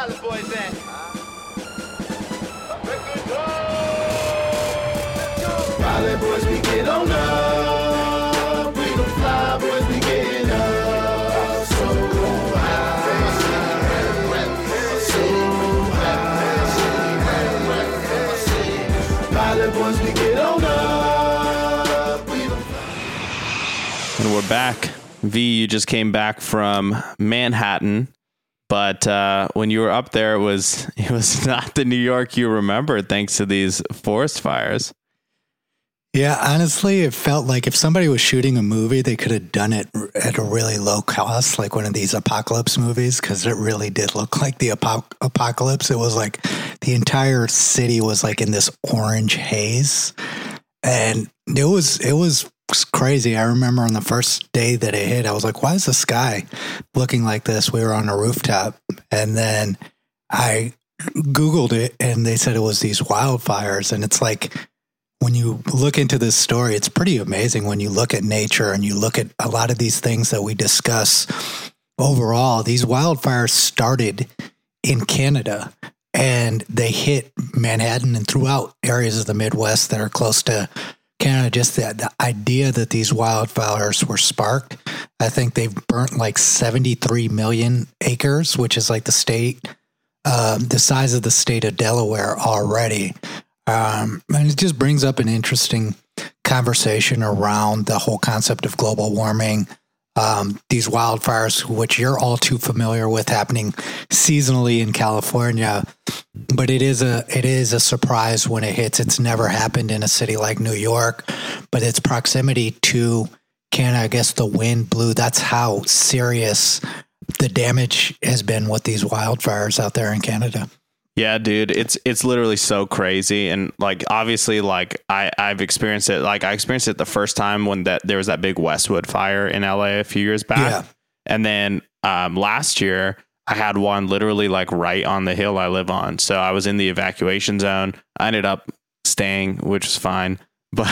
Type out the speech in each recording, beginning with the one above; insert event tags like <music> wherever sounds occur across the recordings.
Pilot Boys at? Pilot boys, we get on up. We gon' fly, boys, we getting up. So high. So high. Pilot boys, we get on up. We And we're back. V, you just came back from Manhattan, but uh, when you were up there, it was <laughs> it was not the New York you remembered, thanks to these forest fires. Yeah, honestly, it felt like if somebody was shooting a movie, they could have done it at a really low cost, like one of these apocalypse movies, because it really did look like the apo- apocalypse. It was like the entire city was like in this orange haze, and it was it was crazy. I remember on the first day that it hit, I was like, "Why is the sky looking like this?" We were on a rooftop, and then I googled it, and they said it was these wildfires, and it's like when you look into this story, it's pretty amazing when you look at nature and you look at a lot of these things that we discuss. Overall, these wildfires started in Canada and they hit Manhattan and throughout areas of the Midwest that are close to Canada. Just the, the idea that these wildfires were sparked, I think they've burnt like 73 million acres, which is like the state, um, the size of the state of Delaware already. Um, and it just brings up an interesting conversation around the whole concept of global warming. Um, these wildfires, which you're all too familiar with, happening seasonally in California, but it is a it is a surprise when it hits. It's never happened in a city like New York, but its proximity to Canada, I guess the wind blew. That's how serious the damage has been with these wildfires out there in Canada. Yeah, dude, it's it's literally so crazy, and like obviously, like I I've experienced it. Like I experienced it the first time when that there was that big Westwood fire in LA a few years back, Yeah. and then um, last year I had one literally like right on the hill I live on. So I was in the evacuation zone. I ended up staying, which was fine. <laughs> But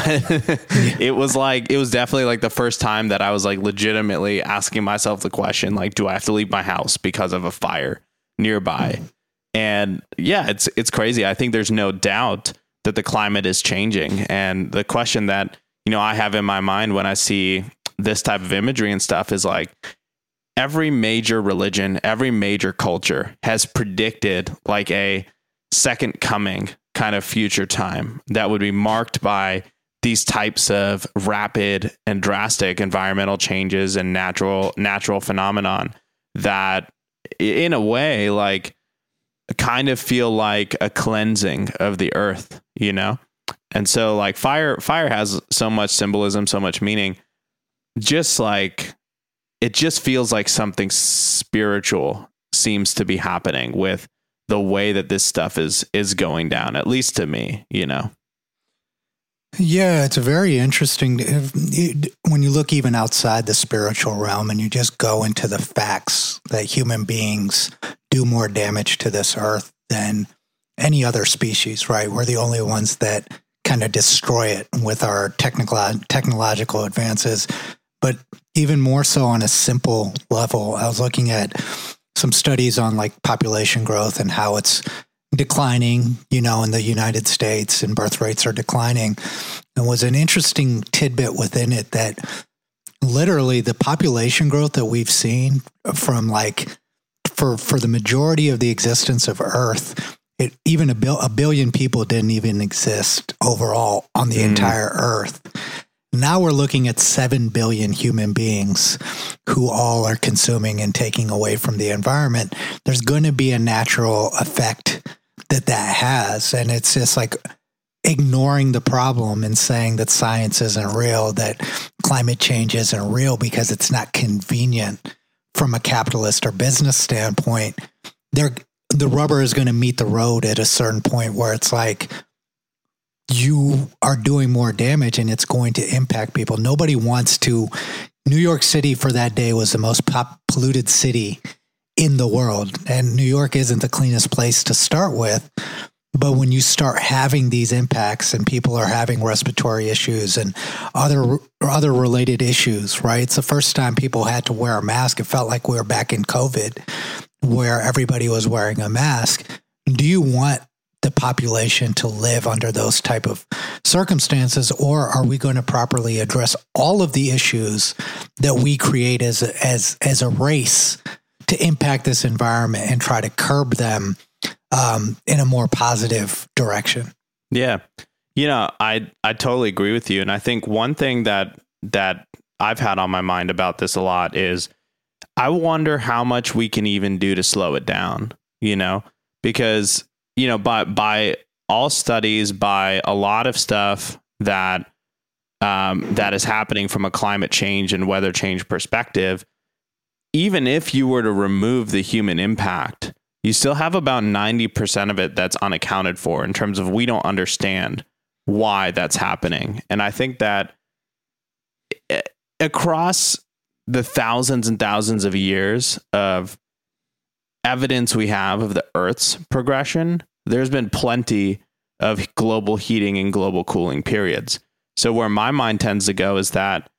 it was like it was definitely like the first time that I was like legitimately asking myself the question like do I have to leave my house because of a fire nearby? And yeah, it's it's crazy. I think there's no doubt that the climate is changing and the question that you know I have in my mind when I see this type of imagery and stuff is like every major religion, every major culture has predicted like a second coming kind of future time that would be marked by these types of rapid and drastic environmental changes and natural natural phenomenon that in a way like kind of feel like a cleansing of the earth you know? And so like fire fire has so much symbolism so much meaning. Just like it just feels like something spiritual seems to be happening with the way that this stuff is is going down at least to me you know? Yeah, it's very interesting when you look even outside the spiritual realm and you just go into the facts that human beings do more damage to this earth than any other species, right? We're the only ones that kind of destroy it with our technical technological advances. But even more so on a simple level, I was looking at some studies on like population growth and how it's declining, you know, in the United States and birth rates are declining. And was an interesting tidbit within it that literally the population growth that we've seen from like for for the majority of the existence of Earth, it even a, bil- a billion people didn't even exist overall on the mm. entire Earth. Now we're looking at 7 billion human beings who all are consuming and taking away from the environment. There's going to be a natural effect that that has. And it's just like ignoring the problem and saying that science isn't real, that climate change isn't real because it's not convenient from a capitalist or business standpoint. They're, the rubber is going to meet the road at a certain point where it's like, you are doing more damage and it's going to impact people. Nobody wants to. New York City for that day was the most polluted city in the world. And New York isn't the cleanest place to start with. But when you start having these impacts and people are having respiratory issues and other other related issues, right? It's the first time people had to wear a mask. It felt like we were back in COVID. where everybody was wearing a mask, do you want the population to live under those type of circumstances or are we going to properly address all of the issues that we create as as as a race to impact this environment and try to curb them um, in a more positive direction Yeah. You know, I I totally agree with you and I think one thing that that I've had on my mind about this a lot is I wonder how much we can even do to slow it down, you know? Because, you know, by by all studies, by a lot of stuff that um, that is happening from a climate change and weather change perspective, even if you were to remove the human impact, you still have about 90% of it that's unaccounted for in terms of we don't understand why that's happening. And I think that eh, across the thousands and thousands of years of evidence we have of the Earth's progression, there's been plenty of global heating and global cooling periods. So, where my mind tends to go is that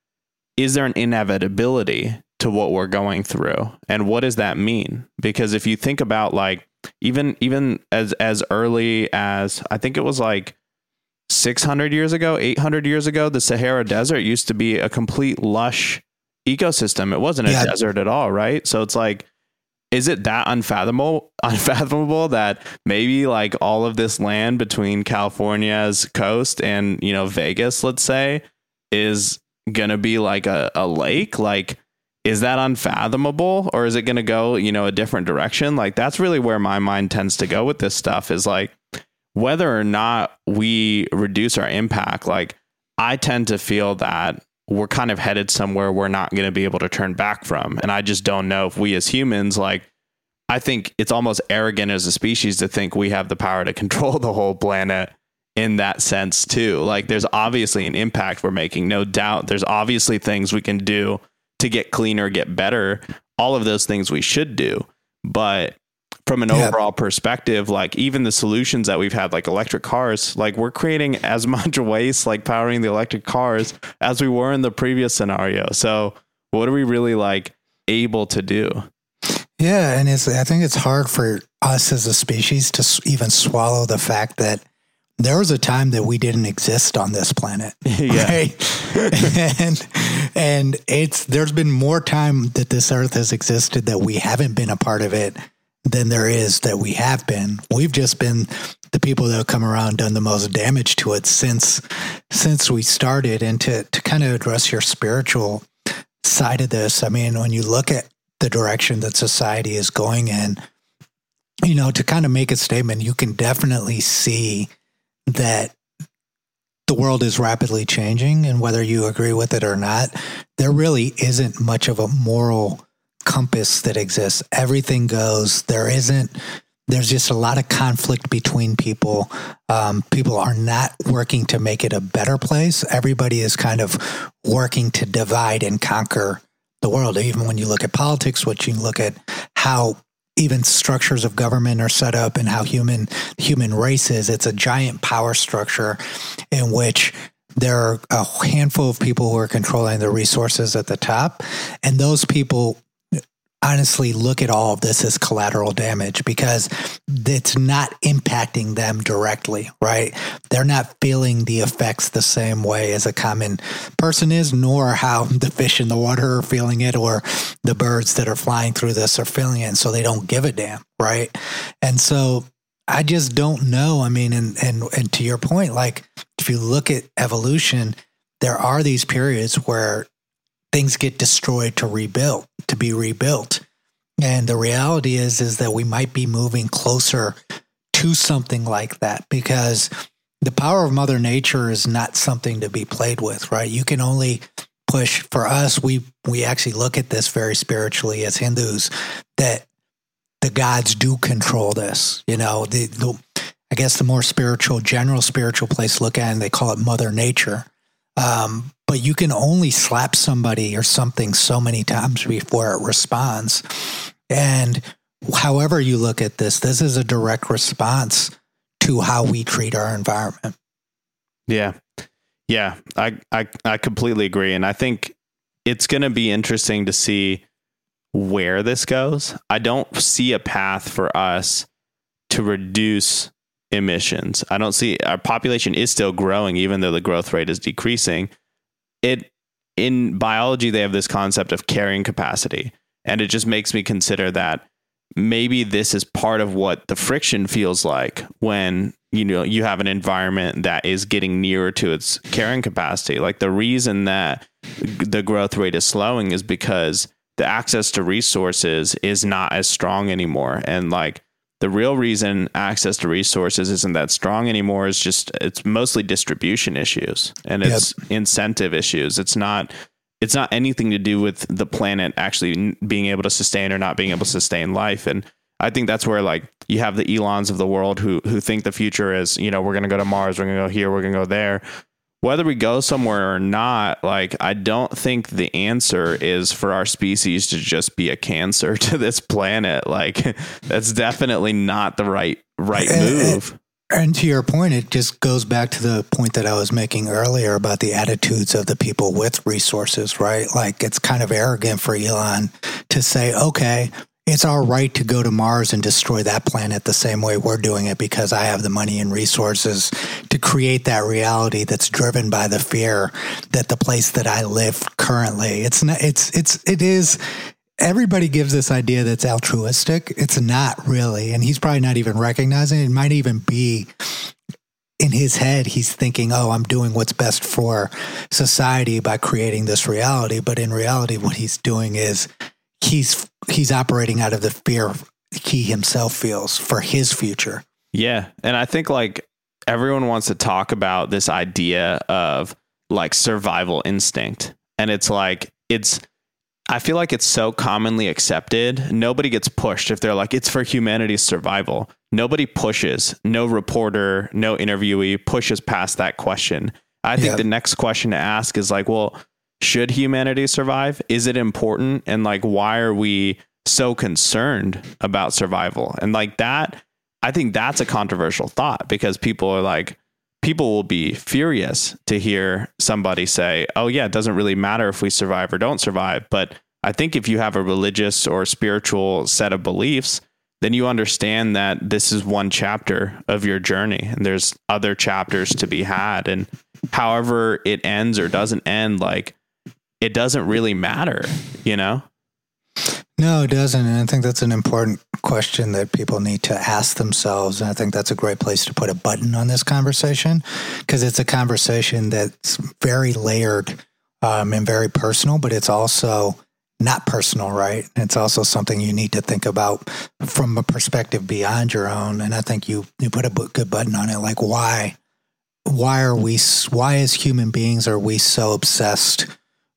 is there an inevitability to what we're going through? And what does that mean? Because if you think about like even even as as early as I think it was like 600 years ago, 800 years ago, the Sahara Desert used to be a complete lush ecosystem. It wasn't a Yeah. desert at all, right? So it's like, is it that unfathomable, <laughs> unfathomable that maybe like all of this land between California's coast and you know Vegas, let's say, is gonna be like a, a lake? Like, is that unfathomable, or is it gonna go you know a different direction? Like, that's really where my mind tends to go with this stuff. Is like whether or not we reduce our impact, like I tend to feel that we're kind of headed somewhere we're not going to be able to turn back from. And I just don't know if we as humans, like, I think it's almost arrogant as a species to think we have the power to control the whole planet in that sense, too. Like, there's obviously an impact we're making, no doubt. There's obviously things we can do to get cleaner, get better. All of those things we should do. But from an Yeah. overall perspective, like even the solutions that we've had, like electric cars, like we're creating as <laughs> much waste, like powering the electric cars, as we were in the previous scenario. So, what are we really like able to do? Yeah, and it's I think it's hard for us as a species to even swallow the fact that there was a time that we didn't exist on this planet. <laughs> Yeah. Right? <laughs> and and it's there's been more time that this earth has existed that we haven't been a part of it than there is that we have been. We've just been the people that have come around done the most damage to it since since we started and to to kind of address your spiritual side of this. I mean, when you look at the direction that society is going in, you know, to kind of make a statement, you can definitely see that the world is rapidly changing. And whether you agree with it or not, there really isn't much of a moral compass that exists. Everything goes. There isn't, there's just a lot of conflict between people. Um, people are not working to make it a better place. Everybody is kind of working to divide and conquer the world. Even when you look at politics, what you look at how even structures of government are set up and how human human race is, it's a giant power structure in which there are a handful of people who are controlling the resources at the top, and those people honestly look at all of this as collateral damage because it's not impacting them directly, right? They're not feeling the effects the same way as a common person is, nor how <laughs> the fish in the water are feeling it or the birds that are flying through this are feeling it. And so they don't give a damn, right? And so I just don't know. I mean, and and and to your point, like if you look at evolution, there are these periods where things get destroyed to rebuild, to be rebuilt. And the reality is is that we might be moving closer to something like that because the power of mother nature is not something to be played with, right? You can only push for us we we actually look at this very spiritually as Hindus that the gods do control this. You know, the, the I guess the more spiritual, general spiritual place to look at, and they call it Mother Nature. Um, but you can only slap somebody or something so many times before it responds. And however you look at this, this is a direct response to how we treat our environment. Yeah. Yeah. I, I, I completely agree. And I think it's going to be interesting to see where this goes. I don't see a path for us to reduce emissions. I don't see our population is still growing even though the growth rate is decreasing. It in biology they have this concept of carrying capacity and it just makes me consider that maybe this is part of what the friction feels like when you know you have an environment that is getting nearer to its carrying capacity like the reason that the growth rate is slowing is because the access to resources is not as strong anymore and like the real reason access to resources isn't that strong anymore is just it's mostly distribution issues and it's yep. incentive issues. It's not it's not anything to do with the planet actually being able to sustain or not being able to sustain life. And i think that's where like you have the elons of the world who who think the future is you know we're going to go to mars we're going to go here we're going to go there whether we go somewhere or not like i don't think the answer is for our species to just be a cancer <laughs> to this planet like <laughs> that's definitely not the right right move and to your point, it just goes back to the point that I was making earlier about the attitudes of the people with resources, right? Like it's kind of arrogant for Elon to say, okay, it's our right to go to Mars and destroy that planet the same way we're doing it because I have the money and resources to create that reality that's driven by the fear that the place that I live currently. It's not, it's, it's, it is, everybody gives this idea that's altruistic. It's not really. And he's probably not even recognizing it. It might even be in his head, he's thinking, oh, I'm doing what's best for society by creating this reality. But in reality, what he's doing is he's he's operating out of the fear he himself feels for his future. Yeah. And I think like everyone wants to talk about this idea of like survival instinct. And it's like, it's I feel like it's so commonly accepted. Nobody gets pushed if they're like, it's for humanity's survival. Nobody pushes. No reporter, no interviewee pushes past that question. I think yeah. the next question to ask is like, well, should humanity survive? Is it important? And like, why are we so concerned about survival? And like that, I think that's a controversial thought because people are like, people will be furious to hear somebody say, "Oh yeah, it doesn't really matter if we survive or don't survive." But I think if you have a religious or spiritual set of beliefs, then you understand that this is one chapter of your journey and there's other chapters to be had and however it ends or doesn't end like it doesn't really matter, you know? No, it doesn't. And I think that's an important question that people need to ask themselves. And I think that's a great place to put a button on this conversation because it's a conversation that's very layered um, and very personal, but it's also not personal, right? It's also something you need to think about from a perspective beyond your own. And I think you you put a good button on it. Like why why are we why as human beings are we so obsessed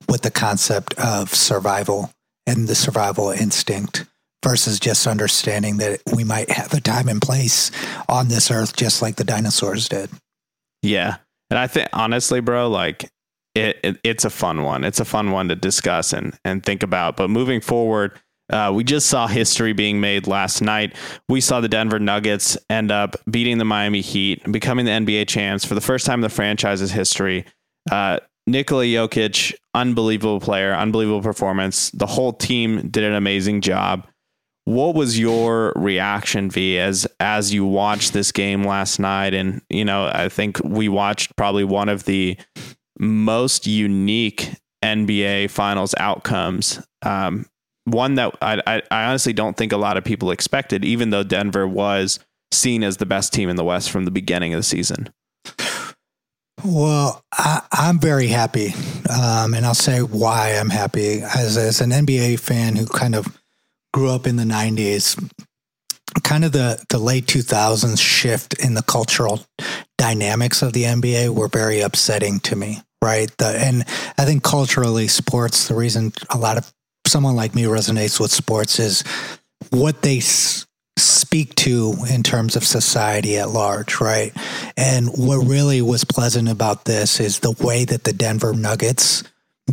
with the concept of survival and the survival instinct versus just understanding that we might have a time and place on this earth just like the dinosaurs did. Yeah. And I think honestly, bro, like it, it, it's a fun one. It's a fun one to discuss and and think about. But moving forward, uh, we just saw history being made last night. We saw the Denver Nuggets end up beating the Miami Heat, becoming the NBA champs for the first time in the franchise's history. Uh, Nikola Jokic, unbelievable player, unbelievable performance. The whole team did an amazing job. What was your reaction, V, as as you watched this game last night? And you know, I think we watched probably one of the most unique NBA Finals outcomes. Um, one that I, I, I honestly don't think a lot of people expected, even though Denver was seen as the best team in the West from the beginning of the season. Well, I, am very happy, um, and I'll say why I'm happy. As, as an NBA fan who kind of grew up in the '90s, kind of the the late 2000s shift in the cultural dynamics of the NBA were very upsetting to me. Right, the, and I think culturally, sports. The reason a lot of someone like me resonates with sports is what they speak to in terms of society at large, right? And what really was pleasant about this is the way that the Denver Nuggets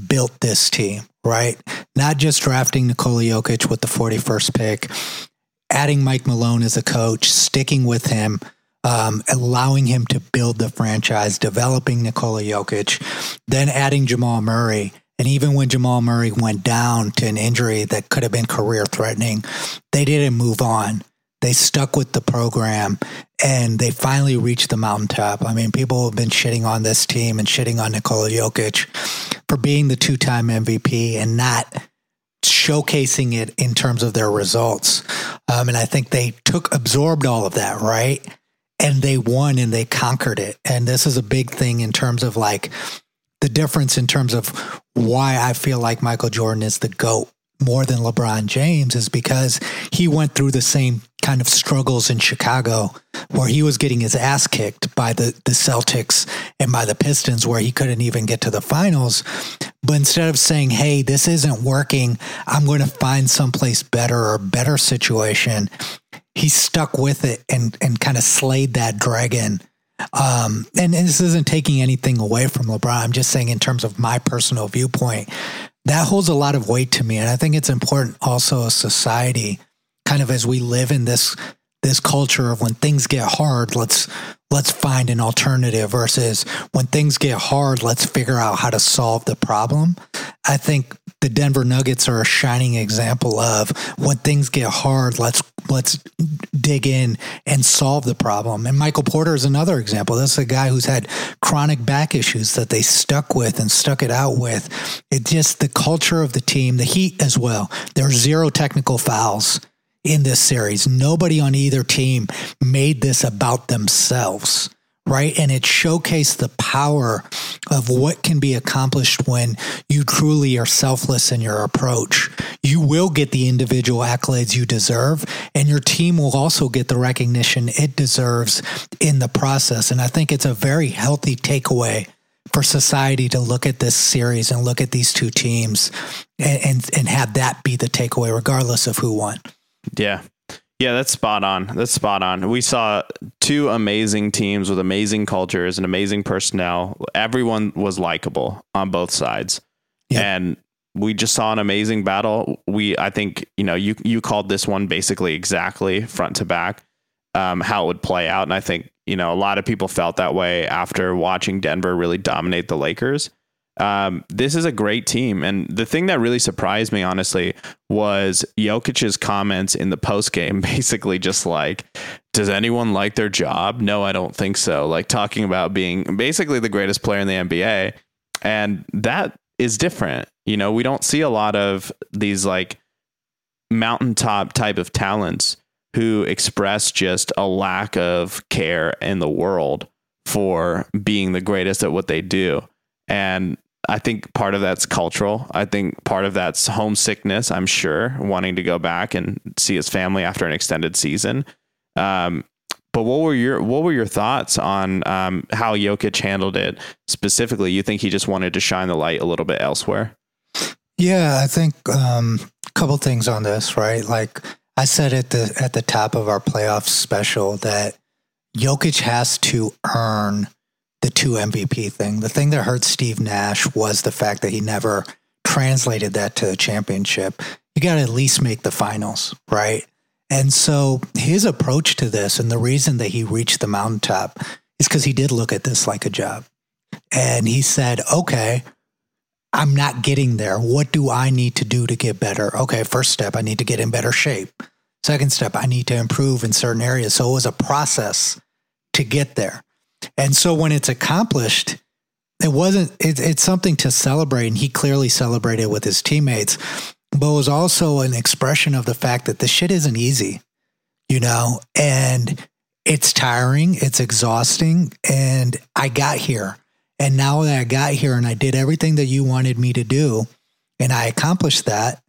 built this team, right? Not just drafting Nikola Jokic with the 41st pick, adding Mike Malone as a coach, sticking with him, um, allowing him to build the franchise, developing Nikola Jokic, then adding Jamal Murray And even when Jamal Murray went down to an injury that could have been career threatening, they didn't move on. They stuck with the program and they finally reached the mountaintop. I mean, people have been shitting on this team and shitting on Nikola Jokic for being the two time MVP and not showcasing it in terms of their results. Um, and I think they took, absorbed all of that, right? And they won and they conquered it. And this is a big thing in terms of like the difference in terms of why I feel like Michael Jordan is the GOAT more than LeBron James is because he went through the same kind of struggles in Chicago where he was getting his ass kicked by the, the Celtics and by the Pistons where he couldn't even get to the finals. But instead of saying, hey, this isn't working, I'm going to find someplace better or better situation, he stuck with it and, and kind of slayed that dragon. Um, and, and this isn't taking anything away from LeBron. I'm just saying, in terms of my personal viewpoint, that holds a lot of weight to me. And I think it's important also as society, kind of as we live in this this culture of when things get hard, let's let's find an alternative versus when things get hard, let's figure out how to solve the problem. I think the Denver Nuggets are a shining example of when things get hard, let's let's dig in and solve the problem. And Michael Porter is another example. This is a guy who's had chronic back issues that they stuck with and stuck it out with. It just the culture of the team, the heat as well. There's zero technical fouls in this series. Nobody on either team made this about themselves, right? And it showcased the power of what can be accomplished when you truly are selfless in your approach. You will get the individual accolades you deserve, and your team will also get the recognition it deserves in the process. And I think it's a very healthy takeaway for society to look at this series and look at these two teams and, and, and have that be the takeaway, regardless of who won. Yeah. Yeah, that's spot on. That's spot on. We saw two amazing teams with amazing cultures and amazing personnel. Everyone was likable on both sides. Yeah. And we just saw an amazing battle. We I think, you know, you you called this one basically exactly front to back um, how it would play out and I think, you know, a lot of people felt that way after watching Denver really dominate the Lakers. Um, this is a great team. And the thing that really surprised me, honestly, was Jokic's comments in the post game, <laughs> basically just like, does anyone like their job? No, I don't think so. Like talking about being basically the greatest player in the NBA. And that is different. You know, we don't see a lot of these like mountaintop type of talents who express just a lack of care in the world for being the greatest at what they do. And I think part of that's cultural. I think part of that's homesickness, I'm sure, wanting to go back and see his family after an extended season. Um, but what were your what were your thoughts on um, how Jokic handled it specifically? You think he just wanted to shine the light a little bit elsewhere? Yeah, I think um, a couple things on this, right? Like I said at the at the top of our playoff special that Jokic has to earn the two MVP thing. The thing that hurt Steve Nash was the fact that he never translated that to a championship. You got to at least make the finals, right? And so his approach to this and the reason that he reached the mountaintop is because he did look at this like a job. And he said, okay, I'm not getting there. What do I need to do to get better? Okay, first step, I need to get in better shape. Second step, I need to improve in certain areas. So it was a process to get there. And so when it's accomplished, it wasn't, it, it's something to celebrate. And he clearly celebrated with his teammates, but it was also an expression of the fact that the shit isn't easy, you know, and it's tiring, it's exhausting. And I got here. And now that I got here and I did everything that you wanted me to do, and I accomplished that,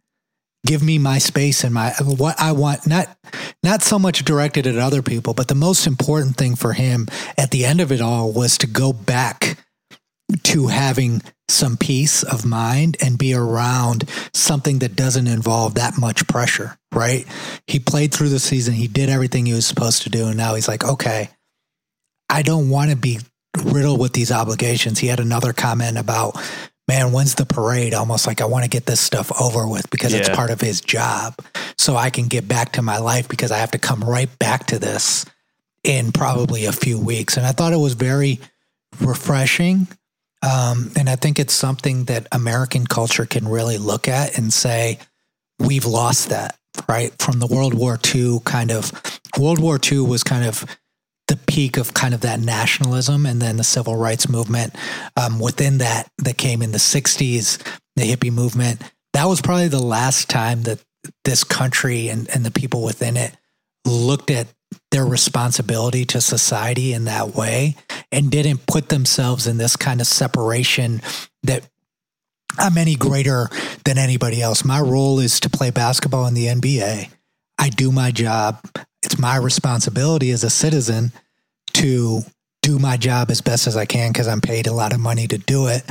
give me my space and my what I want not not so much directed at other people but the most important thing for him at the end of it all was to go back to having some peace of mind and be around something that doesn't involve that much pressure right? He played through the season. He did everything he was supposed to do. And now he's like okay I don't want to be riddled with these obligations. He had another comment about man, when's the parade? Almost like I want to get this stuff over with because it's part of his job. So I can get back to my life because I have to come right back to this in probably a few weeks. And I thought it was very refreshing. Um, and I think it's something that American culture can really look at and say, we've lost that, right? From the World War II kind of, World War II was kind of the peak of kind of that nationalism and then the civil rights movement. Um, within that, that came in the 60s, the hippie movement. That was probably the last time that this country and, and the people within it looked at their responsibility to society in that way and didn't put themselves in this kind of separation that I'm any greater than anybody else. My role is to play basketball in the NBA. I do my job. It's my responsibility as a citizen to do my job as best as I can because I'm paid a lot of money to do it.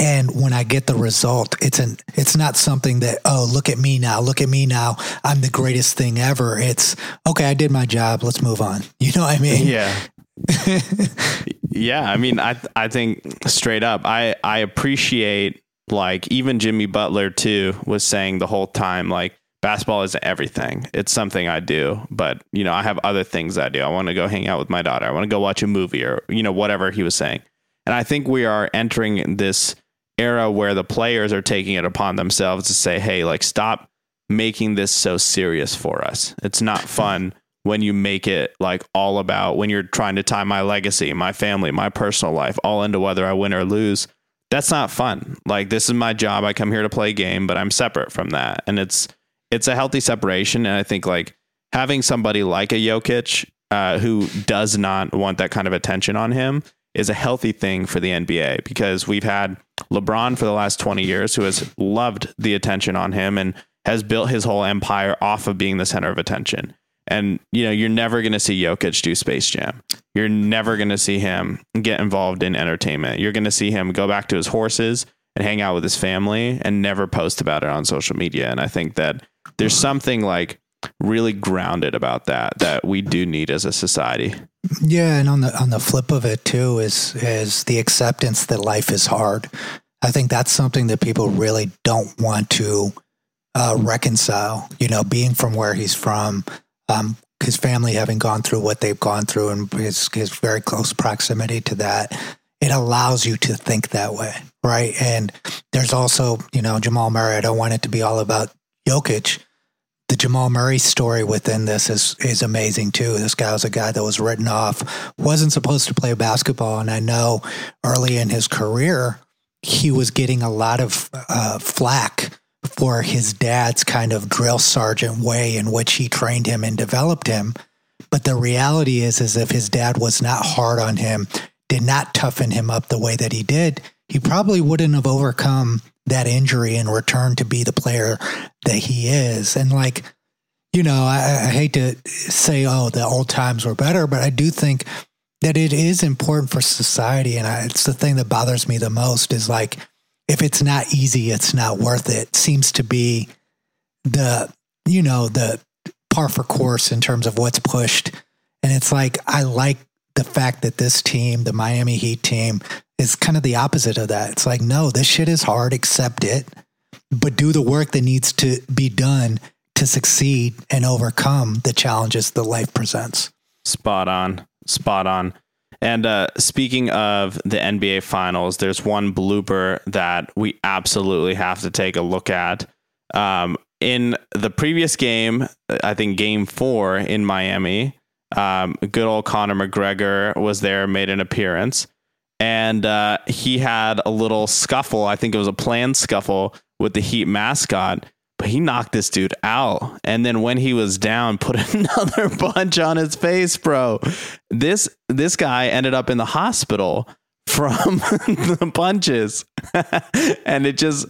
And when I get the result, it's an it's not something that, oh, look at me now, look at me now. I'm the greatest thing ever. It's okay, I did my job, let's move on. <laughs> You know what I mean? Yeah. <laughs> yeah, I mean I I think straight up I I appreciate like even Jimmy Butler too was saying the whole time like basketball isn't everything. It's something I do, but you know, I have other things I do. I want to go hang out with my daughter. I want to go watch a movie or you know whatever he was saying. And I think we are entering this era where the players are taking it upon themselves to say, "Hey, like stop making this so serious for us. It's not fun when you make it like all about when you're trying to tie my legacy, my family, my personal life all into whether I win or lose. That's not fun. Like this is my job. I come here to play a game, but I'm separate from that. And it's it's a healthy separation. And I think like having somebody like a Jokic uh, who does not want that kind of attention on him is a healthy thing for the NBA because we've had LeBron for the last 20 years who has loved the attention on him and has built his whole empire off of being the center of attention. And you know, you're never going to see Jokic do Space Jam. You're never going to see him get involved in entertainment. You're going to see him go back to his horses and hang out with his family and never post about it on social media. And I think that there's something like really grounded about that that we do need as a society. Yeah, and on the on the flip of it too is is the acceptance that life is hard. I think that's something that people really don't want to uh, reconcile. You know, being from where he's from, um, his family having gone through what they've gone through, and his his very close proximity to that, it allows you to think that way, right? And there's also, you know, Jamal Murray. I don't want it to be all about Jokic, the Jamal Murray story within this is is amazing too. This guy was a guy that was written off, wasn't supposed to play basketball, and I know early in his career he was getting a lot of uh, flack for his dad's kind of drill sergeant way in which he trained him and developed him. But the reality is, is if his dad was not hard on him, did not toughen him up the way that he did, he probably wouldn't have overcome that injury and return to be the player that he is. And like, you know, I, I, hate to say, oh, the old times were better, but I do think that it is important for society. And I, it's the thing that bothers me the most is like, if it's not easy, it's not worth it. Seems to be the, you know, the par for course in terms of what's pushed. And it's like, I like the fact that this team, the Miami Heat team, is kind of the opposite of that. It's like, no, this shit is hard, accept it, but do the work that needs to be done to succeed and overcome the challenges that life presents. Spot on. Spot on. And uh, speaking of the NBA Finals, there's one blooper that we absolutely have to take a look at. Um, in the previous game, I think game four in Miami, um, good old Conor McGregor was there, made an appearance and uh, he had a little scuffle. I think it was a planned scuffle with the Heat mascot, but he knocked this dude out. And then when he was down, <laughs> put another punch on his face, bro. This this guy ended up in the hospital <laughs> from <laughs> the punches, and it just.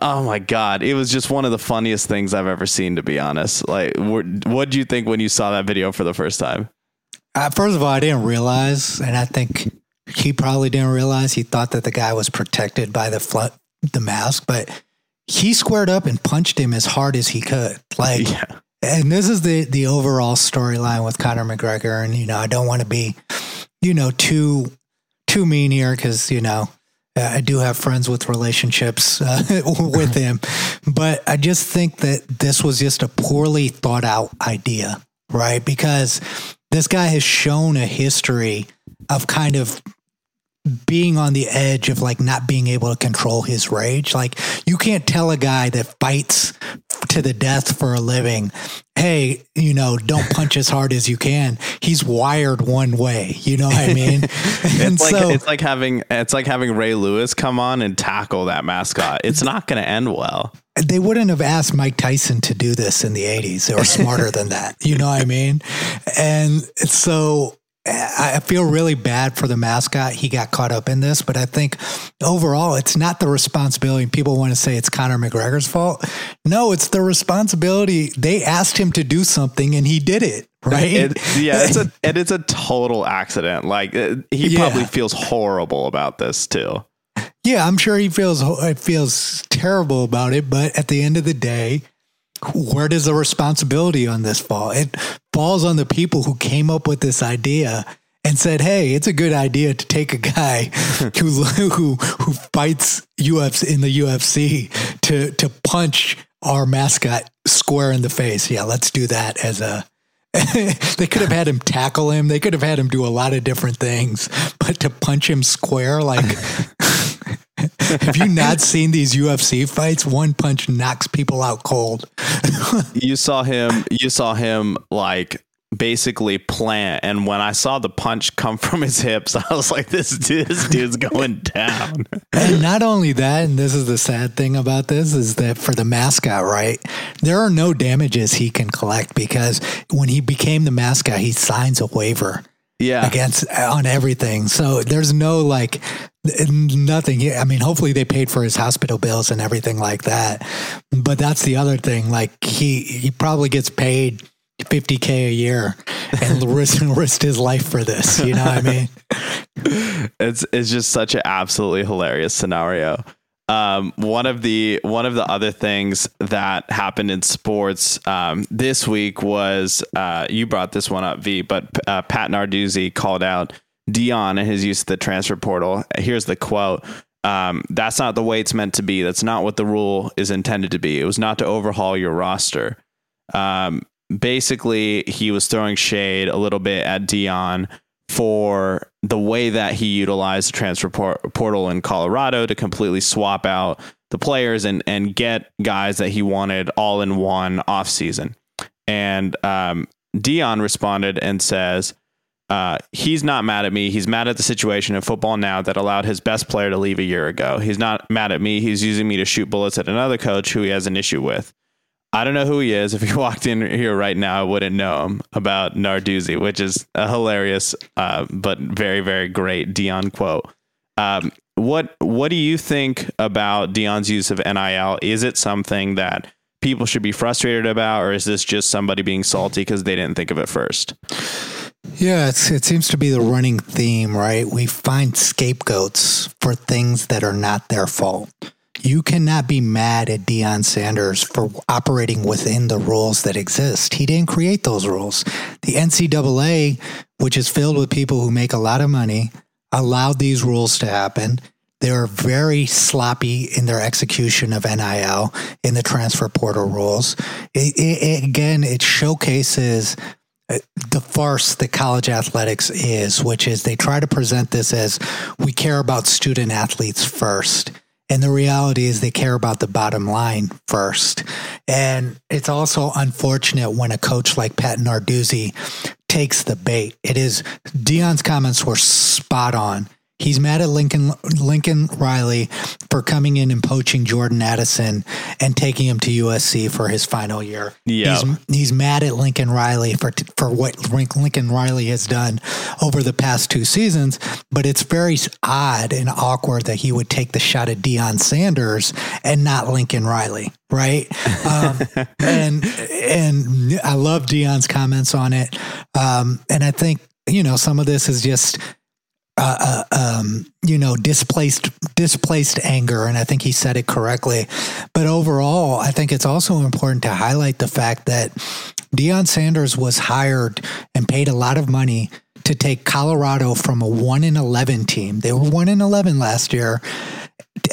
Oh my god! It was just one of the funniest things I've ever seen. To be honest, like, what do you think when you saw that video for the first time? Uh, first of all, I didn't realize, and I think he probably didn't realize he thought that the guy was protected by the fl- the mask, but he squared up and punched him as hard as he could. Like, yeah. and this is the the overall storyline with Conor McGregor. And you know, I don't want to be, you know, too too mean here because you know I do have friends with relationships uh, <laughs> with him, but I just think that this was just a poorly thought out idea, right? Because this guy has shown a history of kind of being on the edge of like not being able to control his rage. Like you can't tell a guy that fights to the death for a living, hey, you know, don't punch as hard as you can. He's wired one way. You know what I mean? <laughs> and It's like so it's like having it's like having Ray Lewis come on and tackle that mascot. It's not going to end well. they wouldn't have asked Mike Tyson to do this in the 80s. They were smarter than that. You know what I mean? And so I feel really bad for the mascot. He got caught up in this, but I think overall, it's not the responsibility. People want to say it's Conor McGregor's fault. No, it's the responsibility. They asked him to do something and he did it, right? It, yeah, it's a <laughs> and it's a total accident. Like uh, he Yeah. probably feels horrible about this too. Yeah, I'm sure he feels it feels terrible about it, but at the end of the day, where does the responsibility on this fall? It falls on the people who came up with this idea and said, "Hey, it's a good idea to take a guy <laughs> who who who fights UFC in the UFC to to punch our mascot square in the face." Yeah, let's do that as a <laughs> they could have had him tackle him. They could have had him do a lot of different things, but to punch him square, like, <laughs> have you not seen these UFC fights? One punch knocks people out cold. <laughs> You saw him. You saw him like basically plant. And when I saw the punch come from his hips, <laughs> I was like, "This dude, this dude's going down." And not only that, and this is the sad thing about this, is that for the mascot, right, there are no damages he can collect because when he became the mascot, he signs a waiver. Yeah, against on everything. So there's no like nothing. I mean, hopefully they paid for his hospital bills and everything like that. But that's the other thing. Like he he probably gets paid 50k a year and <laughs> risk risked his life for this. You know what I mean? <laughs> it's it's just such an absolutely hilarious scenario. Um, one of the one of the other things that happened in sports um, this week was uh, you brought this one up, V, but uh, Pat Narduzzi called out Deion and his use of the transfer portal. Here's the quote. Um, that's not the way it's meant to be. That's not what the rule is intended to be. It was not to overhaul your roster. Um, basically, he was throwing shade a little bit at Deion for the way that he utilized the transfer por- portal in Colorado to completely swap out the players and and get guys that he wanted all in one offseason. And um, Deion responded and says, uh, he's not mad at me. He's mad at the situation in football now that allowed his best player to leave a year ago. He's not mad at me. He's using me to shoot bullets at another coach who he has an issue with. I don't know who he is. If he <laughs> walked in here right now, I wouldn't know him about Narduzzi, which is a hilarious uh, but very very great Deion quote. Um, what what do you think about Deion's use of NIL? Is it something that people should be frustrated about, or is this just somebody being salty because they didn't think of it first? Yeah, it seems to be the running theme, right? We find scapegoats for things that are not their fault. You cannot be mad at Deion Sanders for operating within the rules that exist. He didn't create those rules. The NCAA, which is filled with people who make a lot of money, allowed these rules to happen. They're very sloppy in their execution of NIL in the transfer portal rules. It, it, it- again, it showcases uh, the farce that college athletics is, which is they try to present this as we care about student athletes first. And the reality is they care about the bottom line first. And it's also unfortunate when a coach like Pat Narduzzi takes the bait. It is Deion's comments were spot on. He's mad at Lincoln Lincoln Riley for coming in and poaching Jordan Addison and taking him to USC for his final year. Yeah. He's he's mad at Lincoln Riley for for what Lincoln Riley has done over the past two seasons, but it's very odd and awkward that he would take the shot at Deion Sanders and not Lincoln Riley, right? Um, <laughs> and and I love Deion's comments on it, um, and I think you know some of this is just uh, uh, um, you know, displaced displaced anger, and I think he said it correctly. But overall, I think it's also important to highlight the fact that Deion Sanders was hired and paid a lot of money to take Colorado from a one in eleven team. They were one in eleven last year.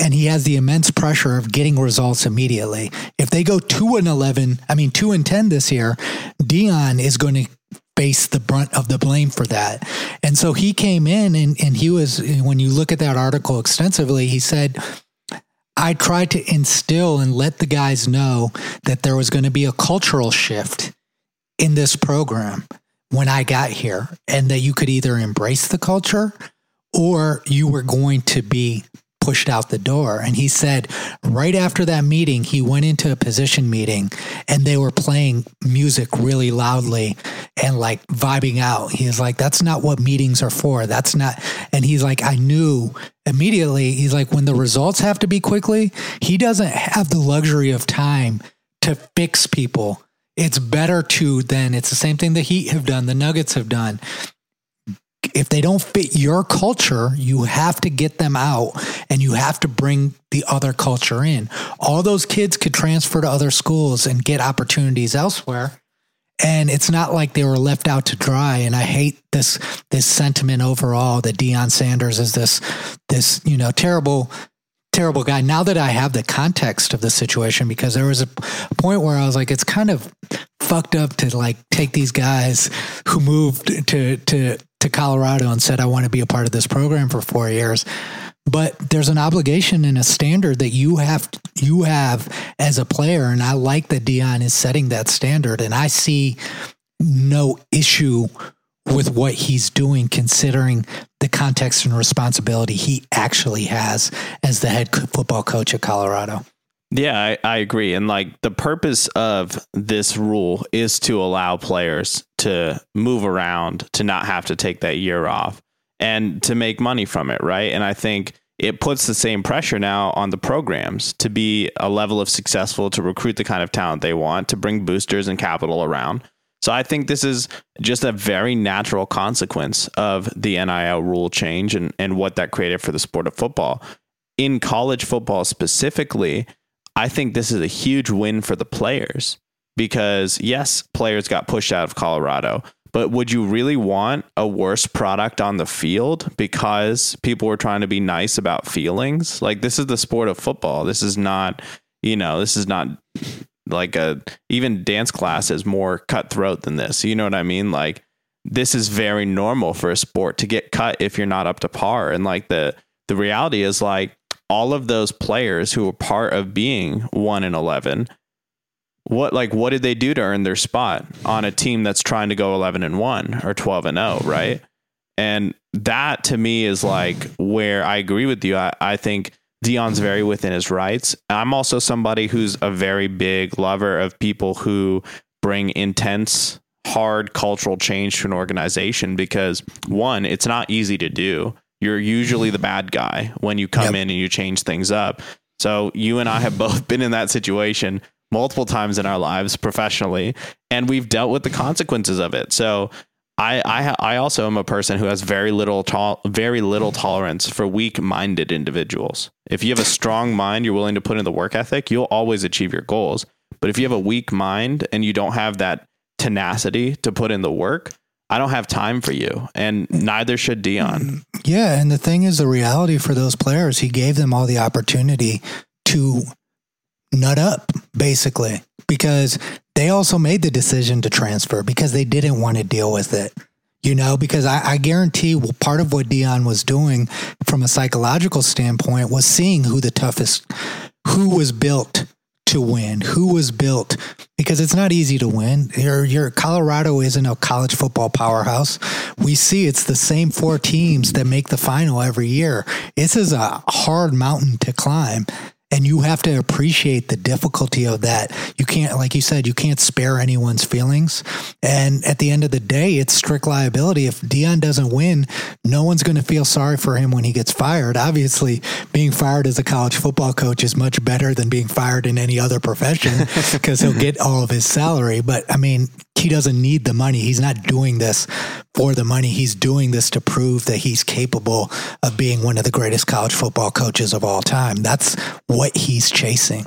And he has the immense pressure of getting results immediately. If they go two and eleven, I mean two and ten this year, Deion is going to face the brunt of the blame for that. And so he came in and, and he was, when you look at that article extensively, he said, I tried to instill and let the guys know that there was going to be a cultural shift in this program when I got here and that you could either embrace the culture or you were going to be pushed out the door. And he said right after that meeting, he went into a position meeting and they were playing music really loudly and like vibing out. He's like, that's not what meetings are for. That's not. And he's like, I knew immediately. He's like, when the results have to be quickly, he doesn't have the luxury of time to fix people. It's better to then, it's the same thing the Heat have done, the Nuggets have done if they don't fit your culture, you have to get them out and you have to bring the other culture in. All those kids could transfer to other schools and get opportunities elsewhere. And it's not like they were left out to dry. And I hate this this sentiment overall that Deion Sanders is this this, you know, terrible terrible guy. Now that I have the context of the situation, because there was a point where I was like, it's kind of fucked up to like take these guys who moved to to to Colorado and said, I want to be a part of this program for four years. But there's an obligation and a standard that you have you have as a player. And I like that Deion is setting that standard. And I see no issue with what he's doing, considering the context and responsibility he actually has as the head football coach at Colorado. Yeah, I, I agree. And like the purpose of this rule is to allow players to move around, to not have to take that year off and to make money from it, right? And I think it puts the same pressure now on the programs to be a level of successful, to recruit the kind of talent they want, to bring boosters and capital around. So I think this is just a very natural consequence of the NIL rule change and, and what that created for the sport of football. In college football specifically, I think this is a huge win for the players because yes, players got pushed out of Colorado, but would you really want a worse product on the field because people were trying to be nice about feelings? Like this is the sport of football. This is not, you know, this is not like a even dance class is more cutthroat than this. You know what I mean? Like this is very normal for a sport to get cut if you're not up to par. And like the the reality is like all of those players who were part of being 1 in 11 what like what did they do to earn their spot on a team that's trying to go 11 and 1 or 12 and 0 right and that to me is like where i agree with you i, I think deion's very within his rights i'm also somebody who's a very big lover of people who bring intense hard cultural change to an organization because one it's not easy to do you're usually the bad guy when you come yep. in and you change things up. So you and I have <laughs> both been in that situation multiple times in our lives professionally, and we've dealt with the consequences of it. So I I, I also am a person who has very little very little tolerance for weak-minded individuals. If you have a strong mind, you're willing to put in the work ethic, you'll always achieve your goals. But if you have a weak mind and you don't have that tenacity to put in the work, I don't have time for you, and neither should Deion. Mm, yeah, and the thing is, the reality for those players, he gave them all the opportunity to nut up, basically, because they also made the decision to transfer because they didn't want to deal with it. You know, because I, I guarantee well, part of what Deion was doing from a psychological standpoint was seeing who the toughest, who was built to win, who was built because it's not easy to win. Your your Colorado isn't a college football powerhouse. We see it's the same four teams that make the final every year. This is a hard mountain to climb and you have to appreciate the difficulty of that. You can't, like you said, you can't spare anyone's feelings. And at the end of the day, it's strict liability. If Deion doesn't win, no one's going to feel sorry for him when he gets fired. Obviously, being fired as a college football coach is much better than being fired in any other profession <laughs> because he'll get all of his salary. But I mean, he doesn't need the money. He's not doing this for the money. He's doing this to prove that he's capable of being one of the greatest college football coaches of all time. That's what he's chasing.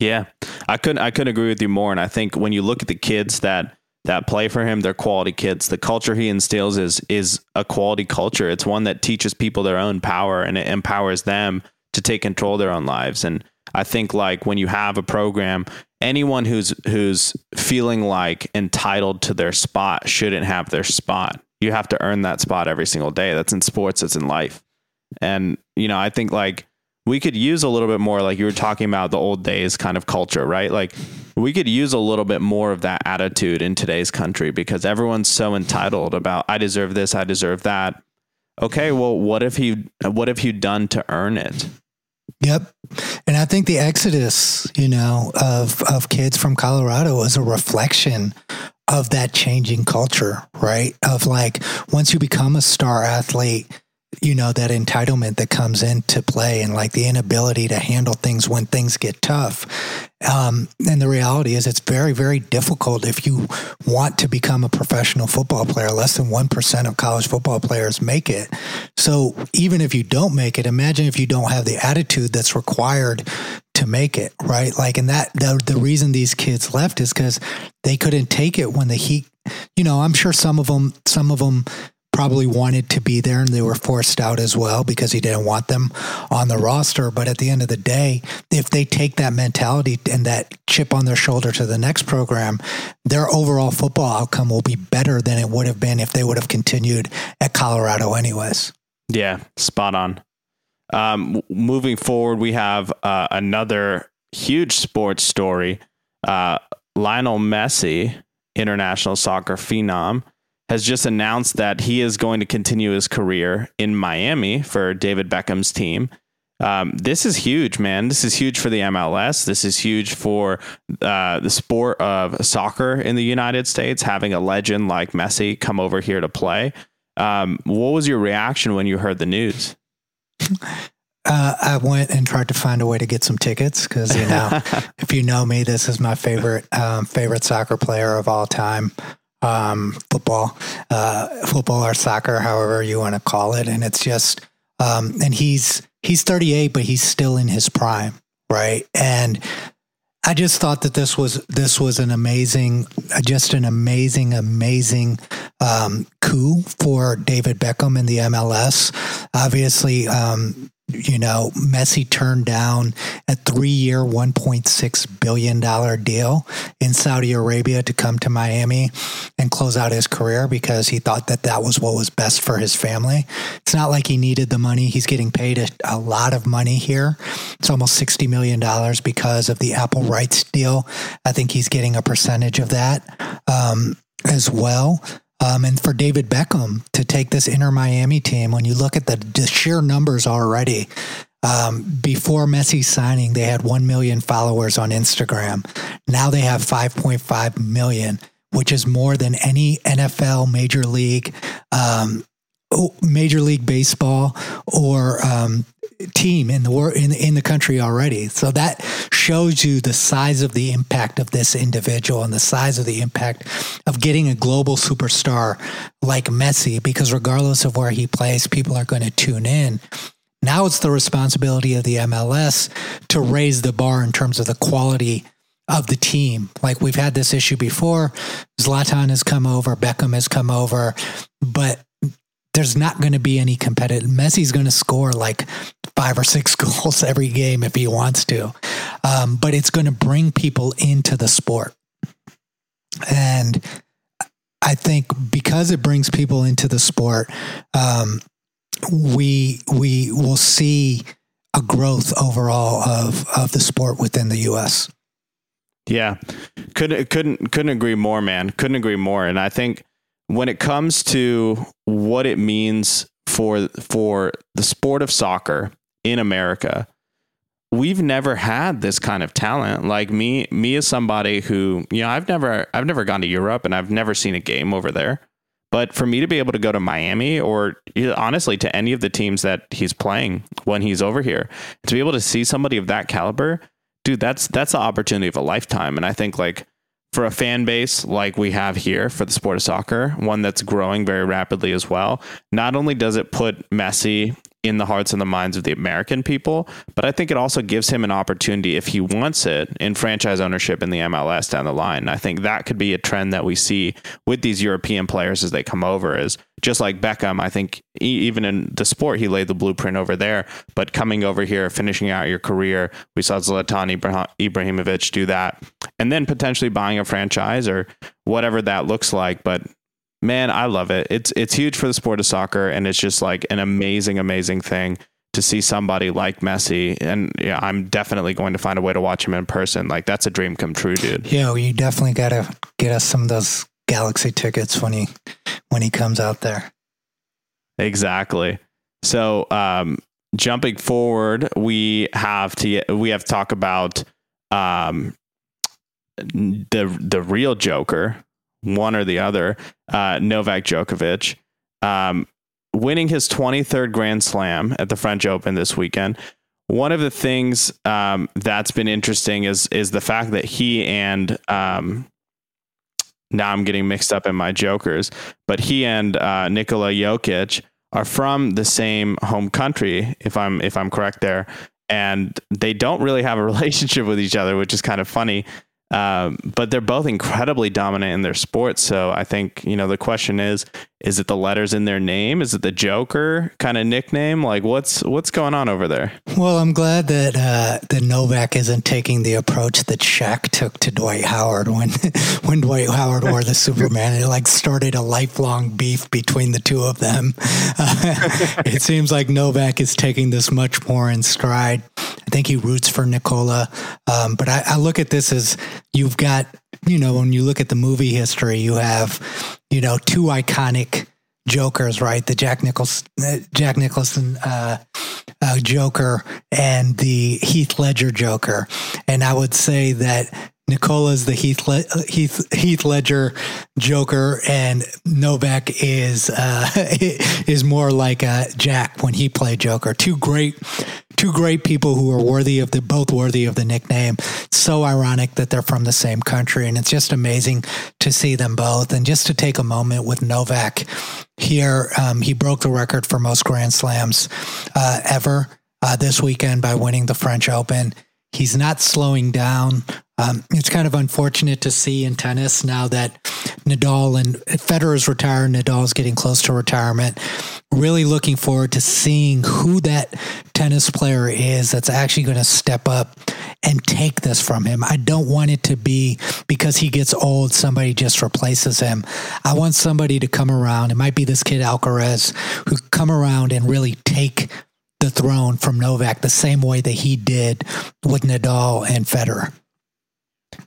Yeah. I couldn't I couldn't agree with you more and I think when you look at the kids that that play for him, they're quality kids. The culture he instills is is a quality culture. It's one that teaches people their own power and it empowers them to take control of their own lives and I think like when you have a program anyone who's who's feeling like entitled to their spot shouldn't have their spot. You have to earn that spot every single day. That's in sports, it's in life. And you know, I think like we could use a little bit more like you were talking about the old days kind of culture, right? Like we could use a little bit more of that attitude in today's country because everyone's so entitled about I deserve this, I deserve that. Okay, well, what if you what have you done to earn it? Yep. And I think the exodus, you know, of of kids from Colorado is a reflection of that changing culture, right? Of like once you become a star athlete, you know that entitlement that comes into play and like the inability to handle things when things get tough. Um, and the reality is it's very very difficult if you want to become a professional football player. Less than 1% of college football players make it. So even if you don't make it imagine if you don't have the attitude that's required to make it right? Like and that the, the reason these kids left is because they couldn't take it when the heat you know i'm sure some of them some of them probably wanted to be there and they were forced out as well because he didn't want them on the roster. But at the end of the day, if they take that mentality and that chip on their shoulder to the next program, their overall football outcome will be better than it would have been if they would have continued at Colorado, anyways. Yeah, spot on. Um, moving forward, we have uh, another huge sports story. Uh, Lionel Messi, international soccer phenom, has just announced that he is going to continue his career in Miami for David Beckham's team. Um, this is huge, man. This is huge for the MLS. This is huge for uh, the sport of soccer in the United States, having a legend like Messi come over here to play. Um, what was your reaction when you heard the news? <laughs> Uh, I went and tried to find a way to get some tickets because you know, <laughs> if you know me, this is my favorite um, favorite soccer player of all time um, football, uh, football or soccer, however you want to call it. And it's just, um, and he's he's 38, but he's still in his prime, right? And I just thought that this was this was an amazing, just an amazing, amazing um, coup for David Beckham in the MLS. Obviously, um, you know, Messi turned down a three year, $1.6 billion deal in Saudi Arabia to come to Miami and close out his career because he thought that that was what was best for his family. It's not like he needed the money. He's getting paid a, a lot of money here. It's almost $60 million because of the Apple rights deal. I think he's getting a percentage of that um, as well. Um, and for David Beckham to take this Inter Miami team, when you look at the, the sheer numbers already, um, before Messi's signing, they had 1 million followers on Instagram. Now they have 5.5 million, which is more than any NFL, Major League, um, Major League Baseball, or um, team in the world in in the country already. So that shows you the size of the impact of this individual and the size of the impact of getting a global superstar like Messi. Because regardless of where he plays, people are going to tune in. Now it's the responsibility of the MLS to raise the bar in terms of the quality of the team. Like we've had this issue before. Zlatan has come over, Beckham has come over, but there's not going to be any competitive. Messi's going to score like five or six <laughs> goals every game if he wants to, um, but it's going to bring people into the sport. And I think because it brings people into the sport, um, we we will see a growth overall of of the sport within the U.S. Yeah, couldn't couldn't couldn't agree more, man. Couldn't agree more. And I think when it comes to what it means for for the sport of soccer in America, we've never had this kind of talent. Like me, me as somebody who, you know, I've never I've never gone to Europe and I've never seen a game over there. But for me to be able to go to Miami or honestly to any of the teams that he's playing when he's over here, to be able to see somebody of that caliber, dude, that's that's the opportunity of a lifetime. And I think like for a fan base like we have here for the sport of soccer, one that's growing very rapidly as well. Not only does it put Messi in the hearts and the minds of the American people. But I think it also gives him an opportunity, if he wants it, in franchise ownership in the MLS down the line. I think that could be a trend that we see with these European players as they come over. Is just like Beckham, I think even in the sport, he laid the blueprint over there. But coming over here, finishing out your career, we saw Zlatan Ibrahimovic do that, and then potentially buying a franchise or whatever that looks like. But man, I love it. It's it's huge for the sport of soccer, and it's just like an amazing, amazing thing to see somebody like Messi. And yeah, I'm definitely going to find a way to watch him in person. Like that's a dream come true, dude. Yeah, you definitely got to get us some of those Galaxy tickets when he when he comes out there. Exactly. So, um, jumping forward, we have to we have to talk about um, the the real Joker, one or the other, uh, Novak Djokovic, um, winning his 23rd Grand Slam at the French Open this weekend. One of the things um, that's been interesting is is the fact that he and um, now I'm getting mixed up in my jokers, but he and uh, Nikola Jokic are from the same home country, if I'm if I'm correct there, and they don't really have a <laughs> relationship with each other, which is kind of funny. Um, but they're both incredibly dominant in their sports. So I think, you know, the question is, is it the letters in their name? Is it the Joker kind of nickname? Like what's, what's going on over there? Well, I'm glad that, uh, that Novak isn't taking the approach that Shaq took to Dwight Howard when, <laughs> when Dwight Howard wore the Superman. It like started a lifelong beef between the two of them. Uh, <laughs> it seems like Novak is taking this much more in stride. I think he roots for Nikola. Um, but I, I look at this as you've got, you know, when you look at the movie history, you have, you know, two iconic Jokers, right? The Jack Nicholson, Jack Nicholson uh, uh, Joker and the Heath Ledger Joker, and I would say that Nikola's the Heath, Le- Heath Heath Ledger Joker, and Novak is uh, <laughs> is more like Jack when he played Joker. Two great two great people who are worthy of the both worthy of the nickname. so ironic that they're from the same country, and it's just amazing to see them both. And just to take a moment with Novak here, um, he broke the record for most Grand Slams uh, ever uh, this weekend by winning the French Open. He's not slowing down. Um, it's kind of unfortunate to see in tennis now that Nadal and Federer's retired, Nadal's getting close to retirement. Really looking forward to seeing who that tennis player is that's actually going to step up and take this from him. I don't want it to be because he gets old, somebody just replaces him. I want somebody to come around. It might be this kid Alcaraz who come around and really take the throne from Novak the same way that he did with Nadal and Federer.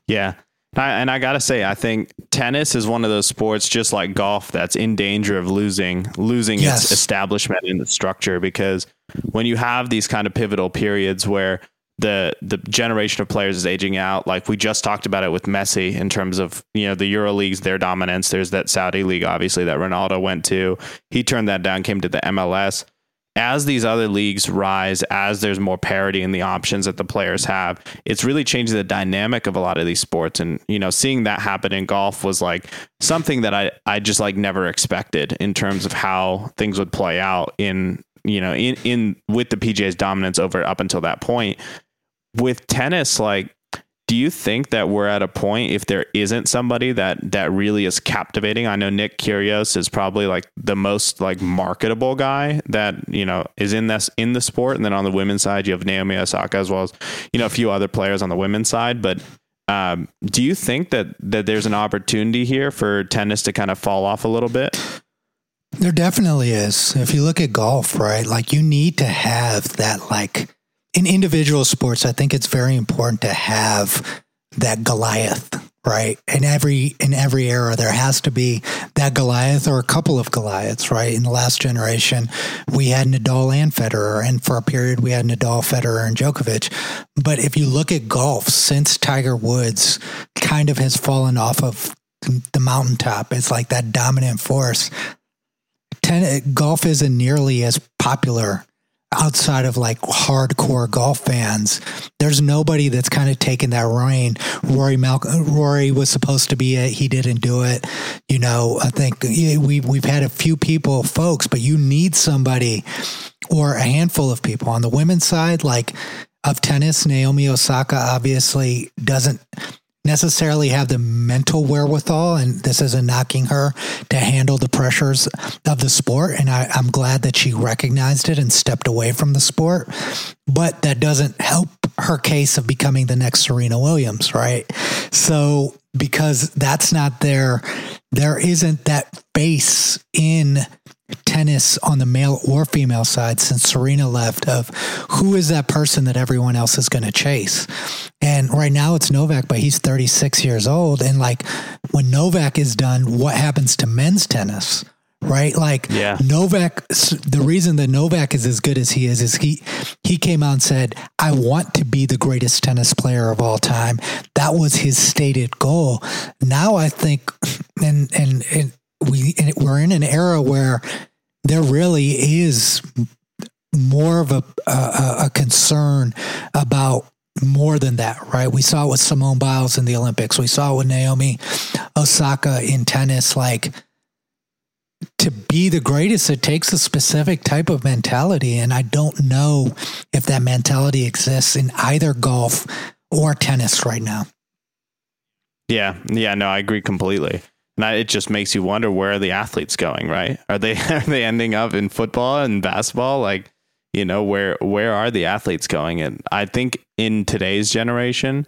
Yeah. I, and I got to say, I think tennis is one of those sports, just like golf, that's in danger of losing losing yes. its establishment and the structure because when you have these kind of pivotal periods where the the generation of players is aging out, like we just talked about it with Messi in terms of you know the Euro leagues, their dominance. There's that Saudi league, obviously, that Ronaldo went to. He turned that down, came to the MLS as these other leagues rise, as there's more parity in the options that the players have, it's really changing the dynamic of a lot of these sports. And, you know, seeing that happen in golf was like something that I, I just like never expected in terms of how things would play out in, you know, in, in with the PGA's dominance over up until that point. With tennis, like do you think that we're at a point if there isn't somebody that that really is captivating? I know Nick Kyrgios is probably like the most like marketable guy that you know is in this in the sport, and then on the women's side you have Naomi Osaka as well as you know a few other players on the women's side. But um, do you think that that there's an opportunity here for tennis to kind of fall off a little bit? There definitely is. If you look at golf, right, like you need to have that like in individual sports, I think it's very important to have that Goliath, right? In every in every era, there has to be that Goliath or a couple of Goliaths, right? In the last generation, we had Nadal and Federer, and for a period, we had Nadal, Federer, and Djokovic. But if you look at golf, since Tiger Woods kind of has fallen off of the mountaintop, it's like that dominant force. Ten, golf isn't nearly as popular outside of like hardcore golf fans, there's nobody that's kind of taken that reign. Rory Malcolm, Rory was supposed to be it. He didn't do it. You know, I think we, we've had a few people, folks, but you need somebody or a handful of people on the women's side, like of tennis. Naomi Osaka obviously doesn't necessarily have the mental wherewithal, and this isn't knocking her to handle the pressures of the sport. And I, I'm glad that she recognized it and stepped away from the sport. But that doesn't help her case of becoming the next Serena Williams, right? So because that's not there, there isn't that face in tennis on the male or female side since Serena left of who is that person that everyone else is going to chase. And right now it's Novak, but he's 36 years old. And like when Novak is done, what happens to men's tennis? Right? Like yeah. Novak, the reason that Novak is as good as he is, is he, he came out and said, I want to be the greatest tennis player of all time. That was his stated goal. Now I think, and, and, and we, we're in an era where there really is more of a, a, a concern about more than that, right? We saw it with Simone Biles in the Olympics. We saw it with Naomi Osaka in tennis. Like to be the greatest, it takes a specific type of mentality. And I don't know if that mentality exists in either golf or tennis right now. Yeah. Yeah. No, I agree completely. And it just makes you wonder where are the athletes going, right? Are they <laughs> are they ending up in football and basketball? Like, you know, where where are the athletes going? And I think in today's generation,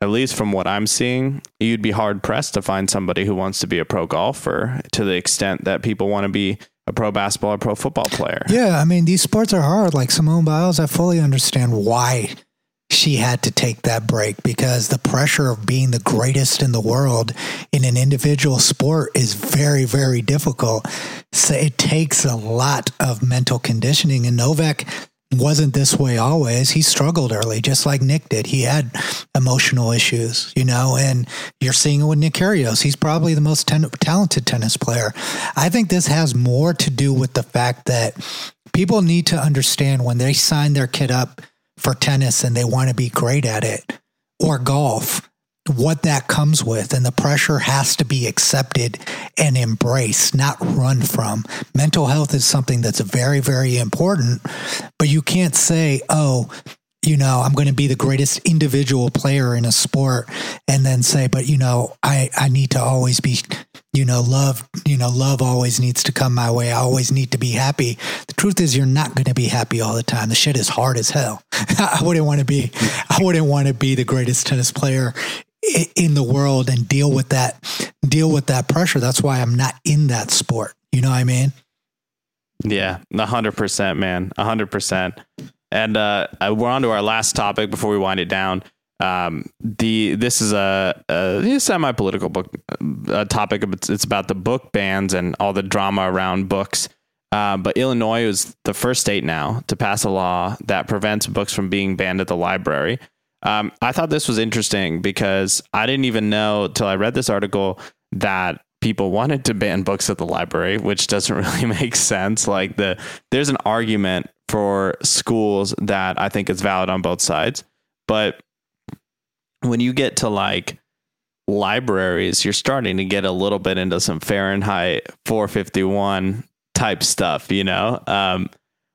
at least from what I'm seeing, you'd be hard pressed to find somebody who wants to be a pro golfer to the extent that people want to be a pro basketball or pro football player. Yeah, I mean these sports are hard. Like Simone Biles, I fully understand why she had to take that break because the pressure of being the greatest in the world in an individual sport is very, very difficult. So it takes a lot of mental conditioning. And Novak wasn't this way always. He struggled early, just like Nick did. He had emotional issues, you know, and you're seeing it with Nick Kyrgios. He's probably the most ten- talented tennis player. I think this has more to do with the fact that people need to understand when they sign their kid up for tennis and they want to be great at it or golf, what that comes with. And the pressure has to be accepted and embraced, not run from. Mental health is something that's very, very important, but you can't say, oh, you know, I'm going to be the greatest individual player in a sport and then say, but you know, I, I need to always be, you know, love, you know, love always needs to come my way. I always need to be happy. The truth is you're not going to be happy all the time. The shit is hard as hell. <laughs> I wouldn't want to be, I wouldn't want to be the greatest tennis player in the world and deal with that, deal with that pressure. That's why I'm not in that sport. You know what I mean? Yeah, a hundred percent, man, a hundred percent. And uh, we're on to our last topic before we wind it down. Um, the this is a, a semi-political book a topic. It's, it's about the book bans and all the drama around books. Uh, but Illinois is the first state now to pass a law that prevents books from being banned at the library. Um, I thought this was interesting because I didn't even know till I read this article that people wanted to ban books at the library, which doesn't <laughs> really make sense. Like the there's an argument for schools that I think is valid on both sides. But when you get to like libraries, you're starting to get a little bit into some Fahrenheit 451 type stuff, you know? Um,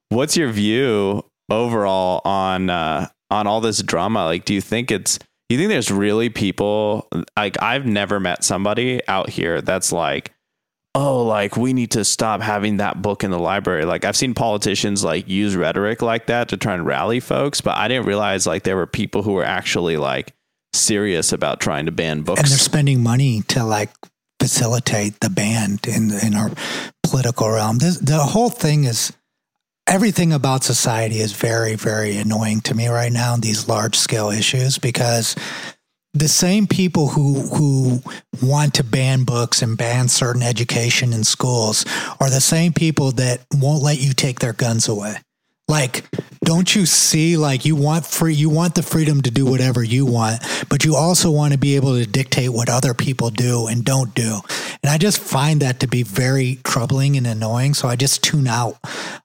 what's your view overall on uh, on all this drama? Like, do you think it's you think there's really people like I've never met somebody out here that's like, oh, like we need to stop having that book in the library. Like I've seen politicians like use rhetoric like that to try and rally folks, but I didn't realize like there were people who were actually like serious about trying to ban books. And they're spending money to like facilitate the ban in in our political realm. This, the whole thing is everything about society is very very annoying to me right now these large scale issues because the same people who who want to ban books and ban certain education in schools are the same people that won't let you take their guns away Like, don't you see like you want free you want the freedom to do whatever you want, but you also want to be able to dictate what other people do and don't do. And I just find that to be very troubling and annoying. So I just tune out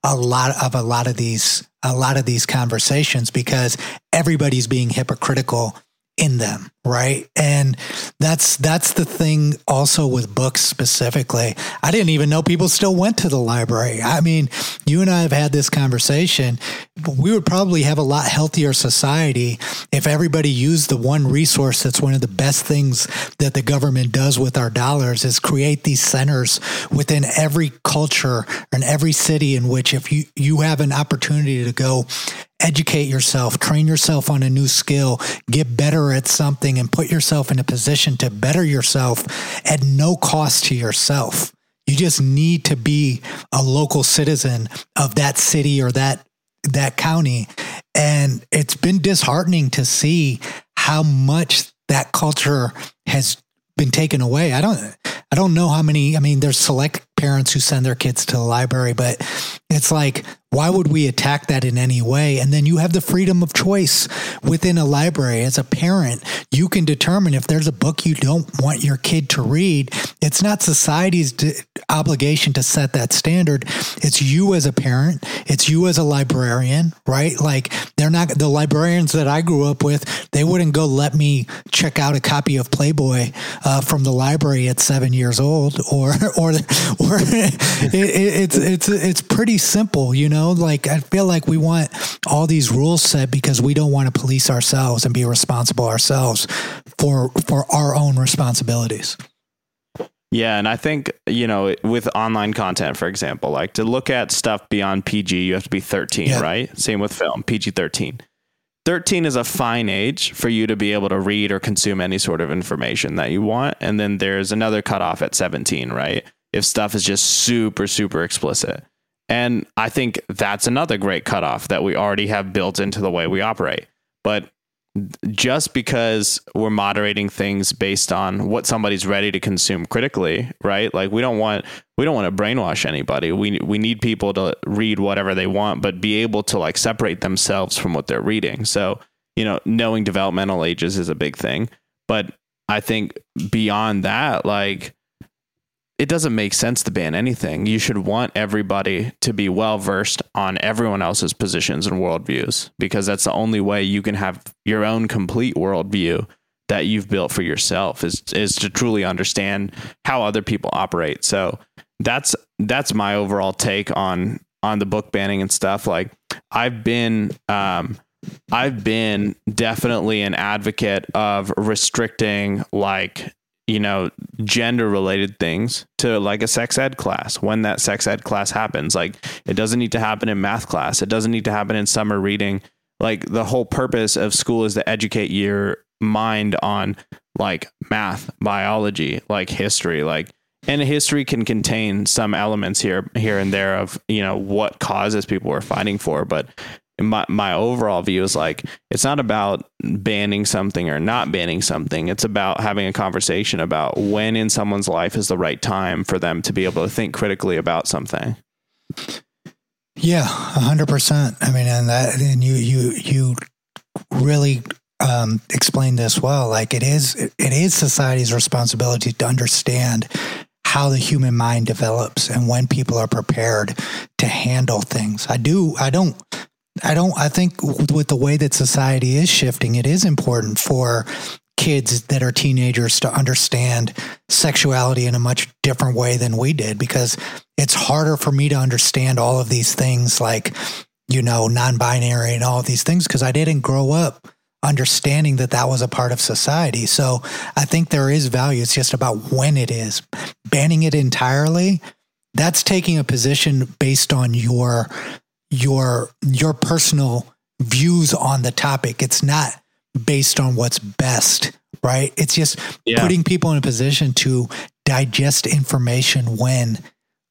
a lot of a lot of these a lot of these conversations because everybody's being hypocritical in them right? And that's that's the thing also with books specifically. I didn't even know people still went to the library. I mean you and i have had this conversation we would probably have a lot healthier society if everybody used the one resource that's one of the best things that the government does with our dollars is create these centers within every culture and every city in which if you you have an opportunity to go educate yourself, train yourself on a new skill, get better at something, and put yourself in a position to better yourself at no cost to yourself. You just need to be a local citizen of that city or that that county. And it's been disheartening to see how much that culture has been taken away. I don't I don't know how many I mean there's select parents who send their kids to the library, but it's like why would we attack that in any way? And then you have the freedom of choice within a library. As a parent, you can determine if there's a book you don't want your kid to read. It's not society's obligation to set that standard. It's you as a parent, it's you as a librarian, right? Like they're not the librarians that I grew up with, they wouldn't go let me check out a copy of Playboy uh, from the library at seven years old or, <laughs> or, or <laughs> it, it, it's, it's, it's pretty simple, you know? Know, like I feel like we want all these rules set because we don't want to police ourselves and be responsible ourselves for for our own responsibilities. Yeah, and I think, you know, with online content, for example, like to look at stuff beyond PG, you have to be 13, yeah. right? Same with film, PG 13. 13 is a fine age for you to be able to read or consume any sort of information that you want. And then there's another cutoff at 17, right? If stuff is just super, super explicit. And I think that's another great cutoff that we already have built into the way we operate. But just because we're moderating things based on what somebody's ready to consume critically, right? Like we don't want we don't want to brainwash anybody. We we need people to read whatever they want, but be able to like separate themselves from what they're reading. So, you know, knowing developmental ages is a big thing. But I think beyond that, like it doesn't make sense to ban anything. You should want everybody to be well versed on everyone else's positions and worldviews because that's the only way you can have your own complete worldview that you've built for yourself is is to truly understand how other people operate. So that's that's my overall take on on the book banning and stuff. Like I've been um, I've been definitely an advocate of restricting like you know, gender related things to like a sex ed class when that sex ed class happens. Like it doesn't need to happen in math class. It doesn't need to happen in summer reading. Like the whole purpose of school is to educate your mind on like math, biology, like history, like and history can contain some elements here here and there of, you know, what causes people were fighting for, but my my overall view is like it's not about banning something or not banning something. It's about having a conversation about when in someone's life is the right time for them to be able to think critically about something. Yeah, a hundred percent. I mean, and that, and you, you, you really um, explained this well. Like it is, it is society's responsibility to understand how the human mind develops and when people are prepared to handle things. I do, I don't I don't, I think with the way that society is shifting, it is important for kids that are teenagers to understand sexuality in a much different way than we did because it's harder for me to understand all of these things like, you know, non binary and all of these things because I didn't grow up understanding that that was a part of society. So I think there is value. It's just about when it is. Banning it entirely, that's taking a position based on your your your personal views on the topic. It's not based on what's best, right? It's just yeah. putting people in a position to digest information when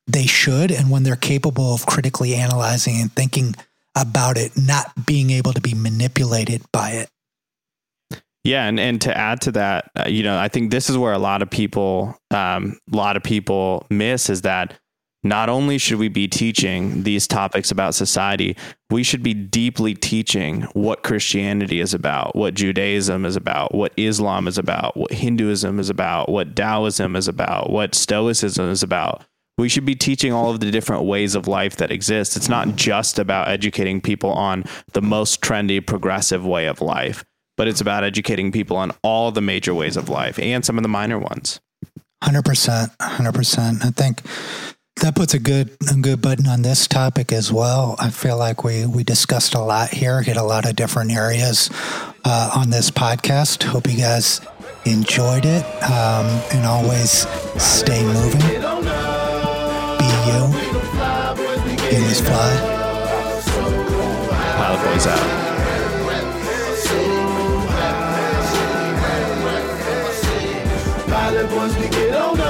they should and when they're capable of critically analyzing and thinking about it, not being able to be manipulated by it. Yeah, and, and to add to that, uh, you know, I think this is where a lot of people, um, a lot of people miss is that not only should we be teaching these topics about society, we should be deeply teaching what Christianity is about, what Judaism is about, what Islam is about, what Hinduism is about, what Taoism is about, what Stoicism is about. We should be teaching all of the different ways of life that exist. It's not just about educating people on the most trendy, progressive way of life, but it's about educating people on all the major ways of life and some of the minor ones. Hundred percent, hundred percent. I think that puts a good a good button on this topic as well. I feel like we we discussed a lot here, hit a lot of different areas uh, on this podcast. Hope you guys enjoyed it, um, and always stay moving. Be you. Humans fly. Pilot Boys out. Pilot boys